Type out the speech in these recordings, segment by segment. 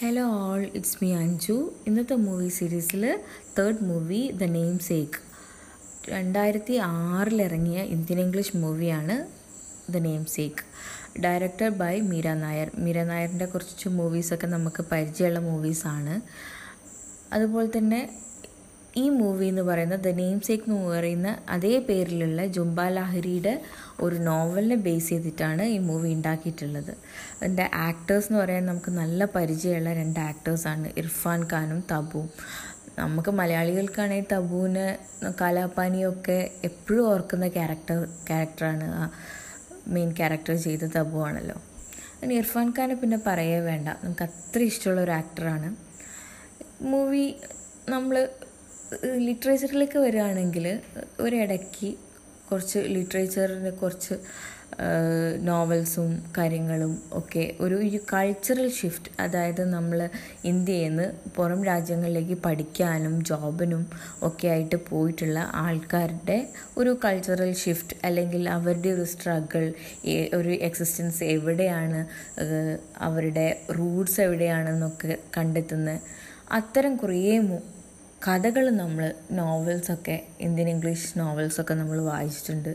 Hello all it's me Anju ഇന്നത്തെ movie സീരീസിൽ third movie the namesake രണ്ടായിരത്തി ആറിലിറങ്ങിയ ഇന്ത്യൻ ഇംഗ്ലീഷ് മൂവിയാണ് the namesake director by Meera Nair. Meera നായറിന്റെ കുറച്ച് മൂവീസൊക്കെ നമുക്ക് പരിചയമുള്ള മൂവീസാണ് അതുപോലെ തന്നെ ഈ മൂവി എന്ന് പറയുന്ന ദ നെയിം സേക്ക് എന്ന് പറയുന്ന അതേ പേരിലുള്ള ജുംബ ലാഹിരിയുടെ ഒരു നോവലിനെ ബേസ് ചെയ്തിട്ടാണ് ഈ മൂവി ഉണ്ടാക്കിയിട്ടുള്ളത്. അതിന്റെ ആക്ടേഴ്സ് എന്ന് പറയാൻ നമുക്ക് നല്ല പരിചയമുള്ള രണ്ട് ആക്ടേഴ്സാണ് ഇർഫാൻ ഖാനും തബുവും നമുക്ക് മലയാളികൾക്കാണെങ്കിൽ തബുവിന് കലാപാനിയൊക്കെ എപ്പോഴും ഓർക്കുന്ന ക്യാരക്ടർ ക്യാരക്ടറാണ് ആ മെയിൻ ക്യാരക്ടർ ചെയ്ത തബു ആണല്ലോ. ഇർഫാൻ ഖാനെ പിന്നെ പറയേ വേണ്ട. നമുക്ക് അത്ര ഇഷ്ടമുള്ള ഒരു ആക്ടറാണ് മൂവി നമ്മൾ ലിറ്ററേച്ചറിലേക്ക് വരികയാണെങ്കിൽ ഒരിടയ്ക്ക് കുറച്ച് ലിറ്ററേച്ചറിന് കുറച്ച് നോവൽസും കാര്യങ്ങളും ഒക്കെ ഒരു ഒരു കൾച്ചറൽ ഷിഫ്റ്റ് അതായത് നമ്മൾ ഇന്ത്യയിൽ നിന്ന് പുറം രാജ്യങ്ങളിലേക്ക് പഠിക്കാനും ജോബിനും ഒക്കെ ആയിട്ട് പോയിട്ടുള്ള ആൾക്കാരുടെ ഒരു കൾച്ചറൽ ഷിഫ്റ്റ് അല്ലെങ്കിൽ അവരുടെ ഒരു സ്ട്രഗിൾ ഒരു എക്സിസ്റ്റൻസ് എവിടെയാണ് അവരുടെ റൂട്ട്സ് എവിടെയാണെന്നൊക്കെ കണ്ടെത്തുന്ന അത്തരം കുറേ കഥകൾ നമ്മൾ നോവൽസൊക്കെ ഇന്ത്യൻ ഇംഗ്ലീഷ് നോവൽസൊക്കെ നമ്മൾ വായിച്ചിട്ടുണ്ട്.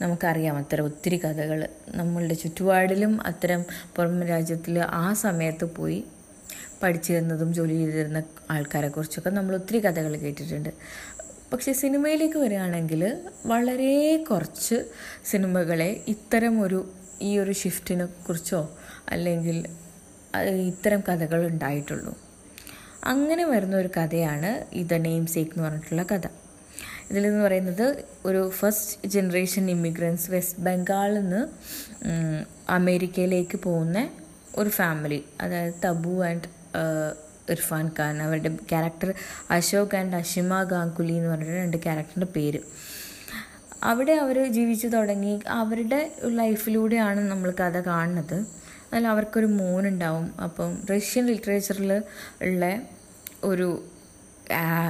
നമുക്കറിയാം അത്തരം ഒത്തിരി കഥകൾ നമ്മളുടെ ചുറ്റുപാടിലും അത്തരം പുറം രാജ്യത്തിൽ ആ സമയത്ത് പോയി പഠിച്ചിരുന്നതും ജോലി ചെയ്തിരുന്ന ആൾക്കാരെക്കുറിച്ചൊക്കെ നമ്മൾ ഒത്തിരി കഥകൾ കേട്ടിട്ടുണ്ട്. പക്ഷേ സിനിമയിലേക്ക് വരികയാണെങ്കിൽ വളരെ കുറച്ച് സിനിമകളെ ഇത്തരം ഒരു ഈ ഒരു ഷിഫ്റ്റിനെ കുറിച്ചോ അല്ലെങ്കിൽ ഇത്തരം കഥകൾ ഉണ്ടായിട്ടുള്ളൂ. അങ്ങനെ വരുന്ന ഒരു കഥയാണ് ഈ ദ നെയിം സേക്ക് എന്ന് പറഞ്ഞിട്ടുള്ള കഥ. ഇതിലെന്ന് പറയുന്നത് ഒരു ഫസ്റ്റ് ജനറേഷൻ ഇമിഗ്രൻസ് വെസ്റ്റ് ബംഗാളിൽ നിന്ന് അമേരിക്കയിലേക്ക് പോകുന്ന ഒരു ഫാമിലി അതായത് തബു ആൻഡ് ഇർഫാൻ ഖാൻ. അവരുടെ ക്യാരക്ടർ അശോക് ആൻഡ് അഷിമ ഗാംഗുലി എന്ന് പറഞ്ഞിട്ട് രണ്ട് ക്യാരക്ടറിന്റെ പേര്. അവിടെ അവർ ജീവിച്ചു തുടങ്ങി. അവരുടെ ലൈഫിലൂടെയാണ് നമ്മൾ കഥ കാണുന്നത്. അതിൽ അവർക്കൊരു മോനുണ്ടാവും. അപ്പം റഷ്യൻ ലിറ്ററേച്ചറിൽ ഉള്ള ഒരു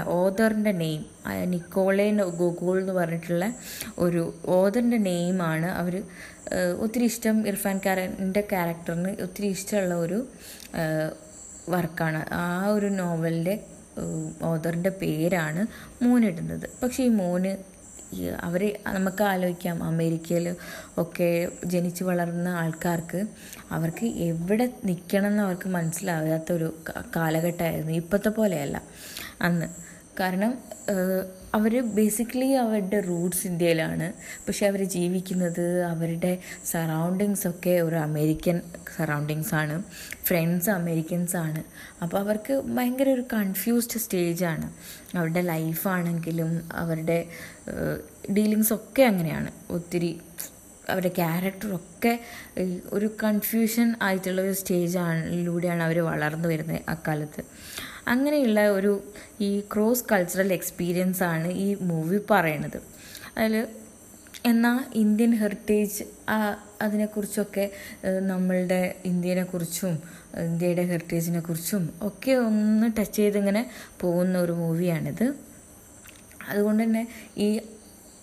ഓതറിന്റെ നെയിം നിക്കോളെ ഗോഗോൾ എന്ന് പറഞ്ഞിട്ടുള്ള ഒരു ഓതറിന്റെ നെയിമാണ് അവർ ഒത്തിരി ഇഷ്ടം ഇർഫാൻ കാരന്റെ ക്യാരക്ടറിന് ഒത്തിരി ഇഷ്ടമുള്ള ഒരു വർക്കാണ്. ആ ഒരു നോവലിന്റെ ഓതറിന്റെ പേരാണ് മോനിടുന്നത്. പക്ഷേ ഈ മോന് അവർ നമുക്ക് ആലോചിക്കാം. അമേരിക്കയിൽ ഒക്കെ ജനിച്ചു വളർന്ന ആൾക്കാർക്ക് അവർക്ക് എവിടെ നിൽക്കണം എന്ന് അവർക്ക് മനസ്സിലാകാത്ത ഒരു കാലഘട്ടമായിരുന്നു. ഇപ്പോഴത്തെ പോലെയല്ല. അന്ന് കാരണം അവർ ബേസിക്കലി അവരുടെ റൂട്ട്സ് ഇന്ത്യയിലാണ്. പക്ഷെ അവർ ജീവിക്കുന്നത് അവരുടെ സറൗണ്ടിങ്സ് ഒക്കെ ഒരു അമേരിക്കൻ സറൗണ്ടിങ്സ് ആണ്. ഫ്രണ്ട്സ് അമേരിക്കൻസ് ആണ്. അപ്പോൾ അവർക്ക് ഭയങ്കര ഒരു കൺഫ്യൂസ്ഡ് സ്റ്റേജാണ് അവരുടെ ലൈഫാണെങ്കിലും അവരുടെ ഡീലിങ്സ് ഒക്കെ അങ്ങനെയാണ്. ഒത്തിരി അവരുടെ ക്യാരക്ടറൊക്കെ ഒരു കൺഫ്യൂഷൻ ആയിട്ടുള്ള ഒരു സ്റ്റേജാണിലൂടെയാണ് അവർ വളർന്നു വരുന്നത് അക്കാലത്ത്. അങ്ങനെയുള്ള ഒരു ഈ ക്രോസ് കൾച്ചറൽ എക്സ്പീരിയൻസ് ആണ് ഈ മൂവി പറയണത്. അതിൽ എന്നാൽ ഇന്ത്യൻ ഹെറിറ്റേജ് അതിനെക്കുറിച്ചൊക്കെ നമ്മളുടെ ഇന്ത്യനെക്കുറിച്ചും ഇന്ത്യയുടെ ഹെറിറ്റേജിനെ കുറിച്ചും ഒക്കെ ഒന്ന് ടച്ച് ചെയ്തിങ്ങനെ പോകുന്ന ഒരു മൂവിയാണിത് അതുകൊണ്ട് തന്നെ ഈ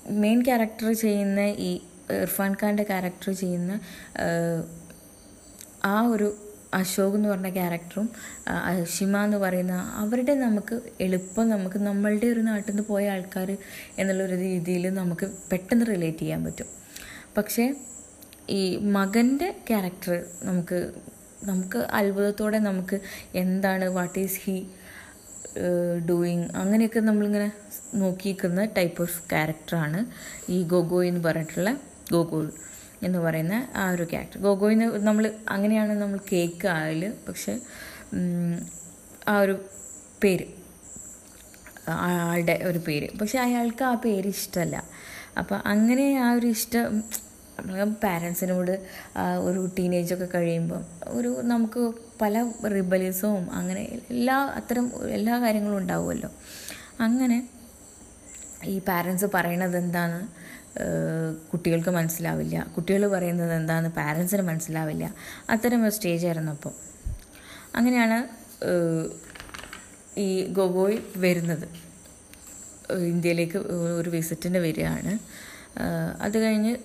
മെയിൻ ക്യാരക്ടർ ചെയ്യുന്ന ഈ ഇർഫാൻ ഖാന്റെ ക്യാരക്ടർ ചെയ്യുന്ന ആ ഒരു അശോക് എന്ന് പറഞ്ഞ ക്യാരക്ടറും ഷിമ എന്ന് പറയുന്ന അവരുടെ നമുക്ക് എളുപ്പം നമുക്ക് നമ്മളുടെ ഒരു നാട്ടിൽ നിന്ന് പോയ ആൾക്കാർ എന്നുള്ളൊരു രീതിയിൽ നമുക്ക് പെട്ടെന്ന് റിലേറ്റ് ചെയ്യാൻ പറ്റും. പക്ഷേ ഈ മകന്റെ ക്യാരക്ടർ നമുക്ക് നമുക്ക് അത്ഭുതത്തോടെ നമുക്ക് എന്താണ് വാട്ട് ഈസ് ഹി ഡൂയിങ് അങ്ങനെയൊക്കെ നമ്മളിങ്ങനെ നോക്കിയിരിക്കുന്ന ടൈപ്പ് ഓഫ് ക്യാരക്ടറാണ് ഈ ഗോഗോയ് എന്ന് പറഞ്ഞിട്ടുള്ള ഗോഗോൾ എന്ന് പറയുന്ന ആ ഒരു ക്യാരക്ടർ ഗോഗോയിന്ന് നമ്മൾ അങ്ങനെയാണ് നമ്മൾ കേക്ക് അതിൽ പക്ഷെ ആ ഒരു പേര് ആളുടെ ഒരു പേര്. പക്ഷെ അയാൾക്ക് ആ പേര് ഇഷ്ടമല്ല. അപ്പം അങ്ങനെ ആ ഒരു ഇഷ്ടം പാരൻസിനോട് ഒരു ടീനേജൊക്കെ കഴിയുമ്പം ഒരു നമുക്ക് പല റിബലിസവും അങ്ങനെ എല്ലാ അത്തരം എല്ലാ കാര്യങ്ങളും ഉണ്ടാവുമല്ലോ. അങ്ങനെ ഈ പാരൻസ് പറയണത് എന്താണ്? കുട്ടികൾക്ക് മനസ്സിലാവില്ല. കുട്ടികൾ പറയുന്നത് എന്താണെന്ന് പാരൻസിന് മനസ്സിലാവില്ല. അത്തരം ഒരു സ്റ്റേജ് ആയിരുന്നു അപ്പോൾ അങ്ങനെയാണ് ഈ ഗൊഗോയ് വരുന്നത്. ഇന്ത്യയിലേക്ക് ഒരു വിസിറ്റിന് വരികയാണ്. അത് കഴിഞ്ഞ്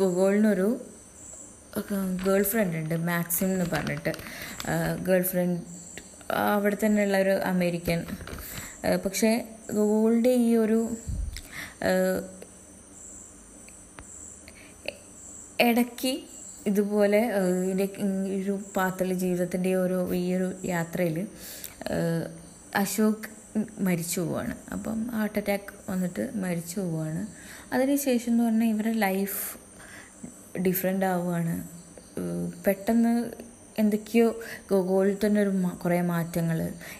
ഗൊഗോളിനൊരു ഗേൾ ഫ്രണ്ട് ഉണ്ട് മാക്സിം എന്ന് പറഞ്ഞിട്ട്. ഗേൾ ഫ്രണ്ട് അവിടെ തന്നെയുള്ള ഒരു അമേരിക്കൻ. പക്ഷേ ഗോൾഡ് ഈ ഒരു ഇടയ്ക്ക് ഇതുപോലെ ഒരു പാത്തള ജീവിതത്തിന്റെ ഒരു ഈ ഒരു യാത്രയിൽ അശോക് മരിച്ചു പോവാണ്. അപ്പം ഹാർട്ട് അറ്റാക്ക് വന്നിട്ട് മരിച്ചു പോവാണ്. അതിനുശേഷം എന്ന് പറഞ്ഞാൽ ഇവരുടെ ലൈഫ് ഡിഫറെന്റ് ആവുകയാണ് പെട്ടെന്ന് എന്തൊക്കെയോ ഗോകുലിൽ തന്നെ ഒരു കുറേ മാറ്റങ്ങൾ.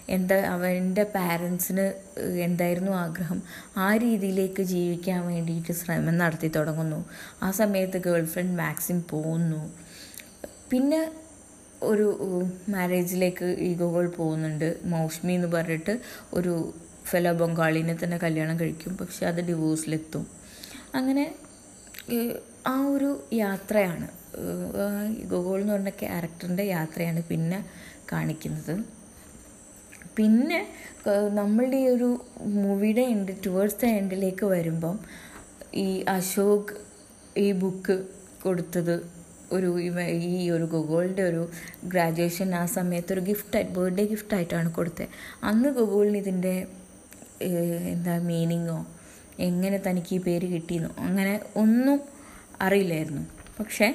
എന്താ അവന്റെ പാരൻസിന് എന്തായിരുന്നു ആഗ്രഹം? ആ രീതിയിലേക്ക് ജീവിക്കാൻ വേണ്ടിയിട്ട് ശ്രമം നടത്തി തുടങ്ങുന്നു. ആ സമയത്ത് ഗേൾ ഫ്രണ്ട് മാക്സിം പോകുന്നു പിന്നെ ഒരു മാരേജിലേക്ക് ഈ ഗോകുൽ പോകുന്നുണ്ട്. മൗഷ്മി എന്ന് പറഞ്ഞിട്ട് ഒരു ഫെലോ ബംഗാളിനെ തന്നെ കല്യാണം കഴിക്കും. പക്ഷെ അത് ഡിവോഴ്സിലെത്തും. അങ്ങനെ ആ ഒരു യാത്രയാണ്. ഗോകുൽ എന്ന് പറഞ്ഞ ക്യാരക്ടറിന്റെ യാത്രയാണ് പിന്നെ കാണിക്കുന്നത്. പിന്നെ നമ്മളുടെ ഈ ഒരു മൂവിയുടെ എൻഡ് ടുവേഴ്സ് ദ എൻഡിലേക്ക് വരുമ്പം ഈ അശോക് ഈ ബുക്ക് കൊടുത്തത് ഒരു ഈ ഒരു ഗോകുളിന്റെ ഒരു ഗ്രാജുവേഷൻ ആ സമയത്ത് ഒരു ഗിഫ്റ്റ് ബർത്ത്ഡേ ഗിഫ്റ്റ് ആയിട്ടാണ് കൊടുത്തത്. അന്ന് ഗോകുളിന് ഇതിന്റെ എന്താ മീനിങ്ങോ എങ്ങനെ തനിക്ക് ഈ പേര് കിട്ടിയെന്നോ അങ്ങനെ ഒന്നും അറിയില്ലായിരുന്നു. പക്ഷേ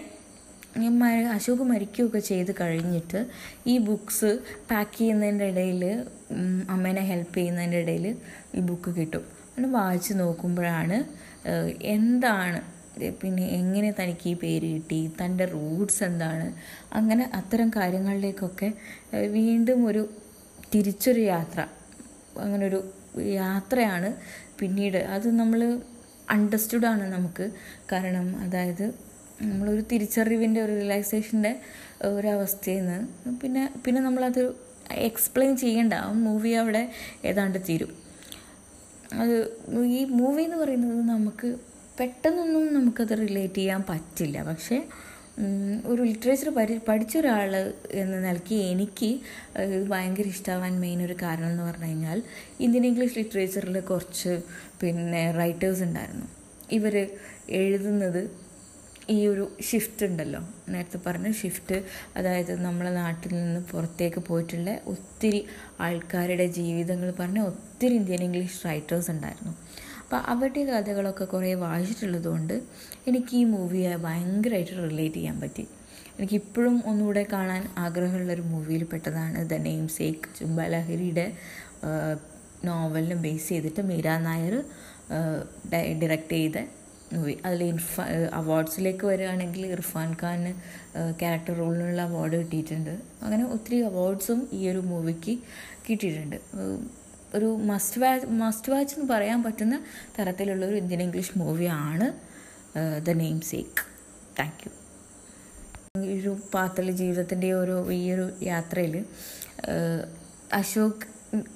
അശോക് മരിക്കുകയൊക്കെ ചെയ്ത് കഴിഞ്ഞിട്ട് ഈ ബുക്ക്സ് പാക്ക് ചെയ്യുന്നതിന്റെ ഇടയിൽ അമ്മേനെ ഹെൽപ്പ് ചെയ്യുന്നതിന്റെ ഇടയിൽ ഈ ബുക്ക് കിട്ടും. അത് വായിച്ച് നോക്കുമ്പോഴാണ് എന്താണ് പിന്നെ എങ്ങനെ തനിക്ക് ഈ പേര് കിട്ടി തന്റെ റൂട്ട്സ് എന്താണ് അങ്ങനെ അത്തരം കാര്യങ്ങളിലേക്കൊക്കെ വീണ്ടും ഒരു തിരിച്ചൊരു യാത്ര അങ്ങനൊരു യാത്രയാണ് പിന്നീട്. അത് നമ്മൾ അണ്ടർസ്റ്റുഡാണ് നമുക്ക്. കാരണം അതായത് നമ്മളൊരു തിരിച്ചറിവിന്റെ ഒരു റിലാക്സേഷന്റെ ഒരവസ്ഥയിൽ നിന്ന് പിന്നെ പിന്നെ നമ്മളത് എക്സ്പ്ലെയിൻ ചെയ്യേണ്ട. മൂവി അവിടെ ഏതാണ്ട് തീരും. അത് ഈ മൂവി എന്ന് പറയുന്നത് നമുക്ക് പെട്ടെന്നൊന്നും നമുക്കത് റിലേറ്റ് ചെയ്യാൻ പറ്റില്ല. പക്ഷേ ഒരു ലിറ്ററേച്ചർ പരി പഠിച്ച ഒരാൾ എന്ന നിലയ്ക്ക് എനിക്ക് ഇത് ഭയങ്കര ഇഷ്ടമാവാൻ മെയിൻ ഒരു കാരണം എന്ന് പറഞ്ഞു കഴിഞ്ഞാൽ ഇന്ത്യൻ ഇംഗ്ലീഷ് ലിറ്ററേച്ചറിൽ കുറച്ച് പിന്നെ റൈറ്റേഴ്സ് ഉണ്ടായിരുന്നു. ഇവർ എഴുതുന്നത് ഈ ഒരു ഷിഫ്റ്റ് ഉണ്ടല്ലോ. നേരത്തെ പറഞ്ഞ ഷിഫ്റ്റ് അതായത് നമ്മളെ നാട്ടിൽ നിന്ന് പുറത്തേക്ക് പോയിട്ടുള്ള ഒത്തിരി ആൾക്കാരുടെ ജീവിതങ്ങൾ പറഞ്ഞ ഒത്തിരി ഇന്ത്യൻ ഇംഗ്ലീഷ് റൈറ്റേഴ്സ് ഉണ്ടായിരുന്നു. അപ്പോൾ അവരുടെ കഥകളൊക്കെ കുറേ വായിച്ചിട്ടുള്ളതുകൊണ്ട് എനിക്ക് ഈ മൂവിയെ ഭയങ്കരമായിട്ട് റിലേറ്റ് ചെയ്യാൻ പറ്റി. എനിക്കിപ്പോഴും ഒന്നുകൂടെ കാണാൻ ആഗ്രഹമുള്ളൊരു മൂവിയിൽ പെട്ടതാണ് ദ നെയിം സേക്ക് ചുംബലഹരിയുടെ നോവലിനെ ബേസ് ചെയ്തിട്ട് മീര നായർ ഡയറക്റ്റ് ചെയ്ത മൂവി അതിൽ ഇർഫാൻ അവാർഡ്സിലേക്ക് വരികയാണെങ്കിൽ ഇർഫാൻ ഖാന് ക്യാരക്ടർ റോളിനുള്ള അവാർഡ് കിട്ടിയിട്ടുണ്ട്. അങ്ങനെ ഒത്തിരി അവാർഡ്സും ഈ ഒരു മൂവിക്ക് കിട്ടിയിട്ടുണ്ട്. ഒരു മസ്റ്റ് വാച്ച് മസ്റ്റ് വാച്ച് എന്ന് പറയാൻ പറ്റുന്ന തരത്തിലുള്ള ഒരു ഇന്ത്യൻ ഇംഗ്ലീഷ് മൂവിയാണ് the namesake thank you ഈ ഒരു പാത്തള ജീവിതത്തിന്റെ ഒരു ഈ ഒരു യാത്രയിൽ അശോക്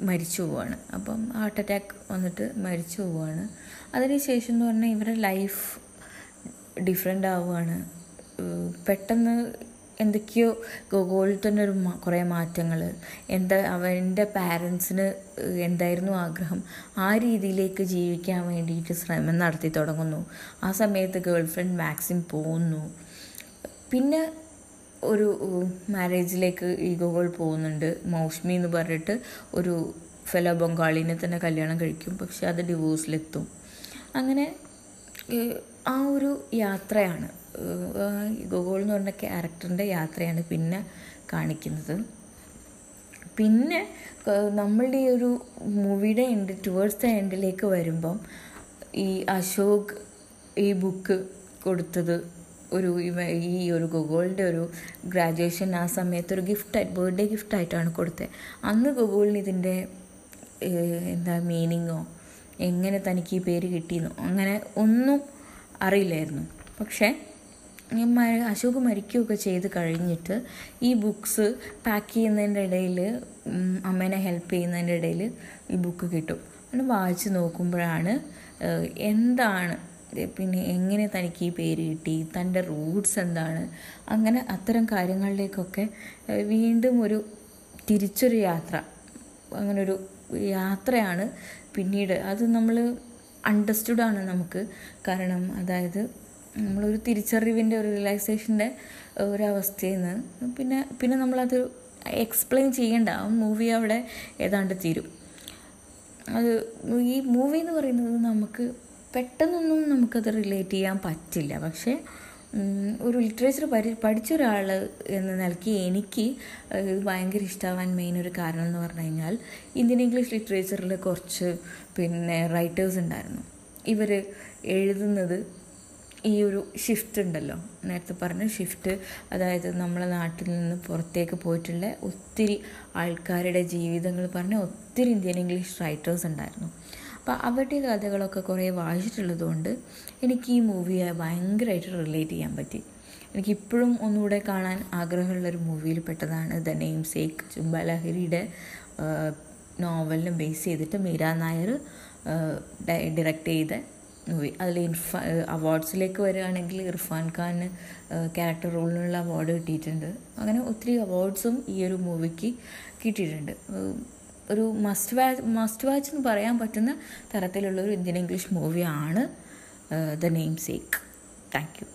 മരിച്ചു പോവാണ്. അപ്പം ഹാർട്ട് അറ്റാക്ക് വന്നിട്ട് മരിച്ചു പോവാണ്. അതിനുശേഷം എന്ന് പറഞ്ഞാൽ ഇവരുടെ ലൈഫ് ഡിഫറെന്റ് ആവുകയാണ് പെട്ടെന്ന് എന്തൊക്കെയോ ഗോകുലിൽ തന്നെ ഒരു കുറേ മാറ്റങ്ങൾ എന്താ അവന്റെ പാരൻസിന് എന്തായിരുന്നു ആഗ്രഹം? ആ രീതിയിലേക്ക് ജീവിക്കാൻ വേണ്ടിയിട്ട് ശ്രമം നടത്തി തുടങ്ങുന്നു. ആ സമയത്ത് ഗേൾ ഫ്രണ്ട് മാക്സിം പോകുന്നു പിന്നെ ഒരു മാരേജിലേക്ക് ഈഗോകൾ പോകുന്നുണ്ട്. മൗഷ്മി എന്ന് പറഞ്ഞിട്ട് ഒരു ഫെലോ ബംഗാളിനെ തന്നെ കല്യാണം കഴിക്കും. പക്ഷെ അത് ഡിവോഴ്സിലെത്തും അങ്ങനെ ആ ഒരു യാത്രയാണ്. ഗോഗോൾ എന്ന് പറഞ്ഞ ക്യാരക്ടറിന്റെ യാത്രയാണ് പിന്നെ കാണിക്കുന്നത്. പിന്നെ നമ്മളുടെ ഈ ഒരു മൂവിയുടെ എൻഡ് ടുവേഴ്സ് ദ എൻഡിലേക്ക് വരുമ്പം ഈ അശോക് ഈ ബുക്ക് കൊടുത്തത് ഒരു ഈ ഒരു ഗൂഗിളിന്റെ ഒരു ഗ്രാജുവേഷൻ ആ സമയത്ത് ഒരു ഗിഫ്റ്റ് ബർത്ത്ഡേ ഗിഫ്റ്റ് ആയിട്ടാണ് കൊടുത്തത് അന്ന് ഗൂഗിളിന് ഇതിന്റെ എന്താ മീനിങ്ങോ എങ്ങനെ തനിക്ക് ഈ പേര് കിട്ടിയെന്നോ അങ്ങനെ ഒന്നും അറിയില്ലായിരുന്നു. പക്ഷേ അശോക് മരിക്കുകയൊക്കെ ചെയ്ത് കഴിഞ്ഞിട്ട് ഈ ബുക്ക്സ് പാക്ക് ചെയ്യുന്നതിന്റെ ഇടയിൽ അമ്മേനെ ഹെൽപ്പ് ചെയ്യുന്നതിന്റെ ഇടയിൽ ഈ ബുക്ക് കിട്ടും. അത് വായിച്ച് നോക്കുമ്പോഴാണ് എന്താണ് പിന്നെ എങ്ങനെ തനിക്ക് ഈ പേര് കിട്ടി? തന്റെ റൂട്ട്സ് എന്താണ്? അങ്ങനെ അത്തരം കാര്യങ്ങളിലേക്കൊക്കെ വീണ്ടും ഒരു തിരിച്ചൊരു യാത്ര. അങ്ങനൊരു യാത്രയാണ് പിന്നീട്. അത് നമ്മൾ അണ്ടർസ്റ്റുഡ് ആണ് നമുക്ക്. കാരണം അതായത് നമ്മളൊരു തിരിച്ചറിവിന്റെ ഒരു റിലാക്സേഷന്റെ ഒരവസ്ഥയിൽ നിന്ന് പിന്നെ പിന്നെ നമ്മളത് എക്സ്പ്ലെയിൻ ചെയ്യേണ്ട. ആ മൂവി അവിടെ ഏതാണ്ട് തീരും. അത് ഈ മൂവി എന്ന് പറയുന്നത് നമുക്ക് പെട്ടെന്നൊന്നും നമുക്കത് റിലേറ്റ് ചെയ്യാൻ പറ്റില്ല. പക്ഷേ ഒരു ലിറ്ററേച്ചർ പരി പഠിച്ച ഒരാൾ എന്ന നിലയ്ക്ക് എനിക്ക് ഭയങ്കര ഇഷ്ടമാവാൻ മെയിൻ ഒരു കാരണം എന്ന് പറഞ്ഞു കഴിഞ്ഞാൽ ഇന്ത്യൻ ഇംഗ്ലീഷ് ലിറ്ററേച്ചറിൽ കുറച്ച് പിന്നെ റൈറ്റേഴ്സ് ഉണ്ടായിരുന്നു. ഇവർ എഴുതുന്നത് ഈ ഒരു ഷിഫ്റ്റ് ഉണ്ടല്ലോ. നേരത്തെ പറഞ്ഞ ഷിഫ്റ്റ് അതായത് നമ്മളെ നാട്ടിൽ നിന്ന് പുറത്തേക്ക് പോയിട്ടുള്ള ഒത്തിരി ആൾക്കാരുടെ ജീവിതങ്ങൾ പറഞ്ഞ ഒത്തിരി ഇന്ത്യൻ ഇംഗ്ലീഷ് റൈറ്റേഴ്സ് ഉണ്ടായിരുന്നു. അപ്പോൾ അവരുടെ കഥകളൊക്കെ കുറേ വായിച്ചിട്ടുള്ളത് കൊണ്ട് എനിക്ക് ഈ മൂവിയെ ഭയങ്കരമായിട്ട് റിലേറ്റ് ചെയ്യാൻ പറ്റി. എനിക്കിപ്പോഴും ഒന്നുകൂടെ കാണാൻ ആഗ്രഹമുള്ളൊരു മൂവിയിൽ പെട്ടതാണ് ദ നെയിം സേക്ക് ചുംബലഹരിയുടെ നോവലിനെ ബേസ് ചെയ്തിട്ട് മീര നായർ ഡയറക്റ്റ് ചെയ്ത മൂവി അതിൽ ഇർഫാൻ അവാർഡ്സിലേക്ക് വരികയാണെങ്കിൽ ഇർഫാൻ ഖാന് ക്യാരക്ടർ റോളിനുള്ള അവാർഡ് കിട്ടിയിട്ടുണ്ട്. അങ്ങനെ ഒത്തിരി അവാർഡ്സും ഈ ഒരു മൂവിക്ക് കിട്ടിയിട്ടുണ്ട്. ഒരു മസ്റ്റ് വാച്ച് മസ്റ്റ് വാച്ച് എന്ന് പറയാൻ പറ്റുന്ന തരത്തിലുള്ള ഒരു ഇന്ത്യൻ ഇംഗ്ലീഷ് മൂവിയാണ് the namesake thank U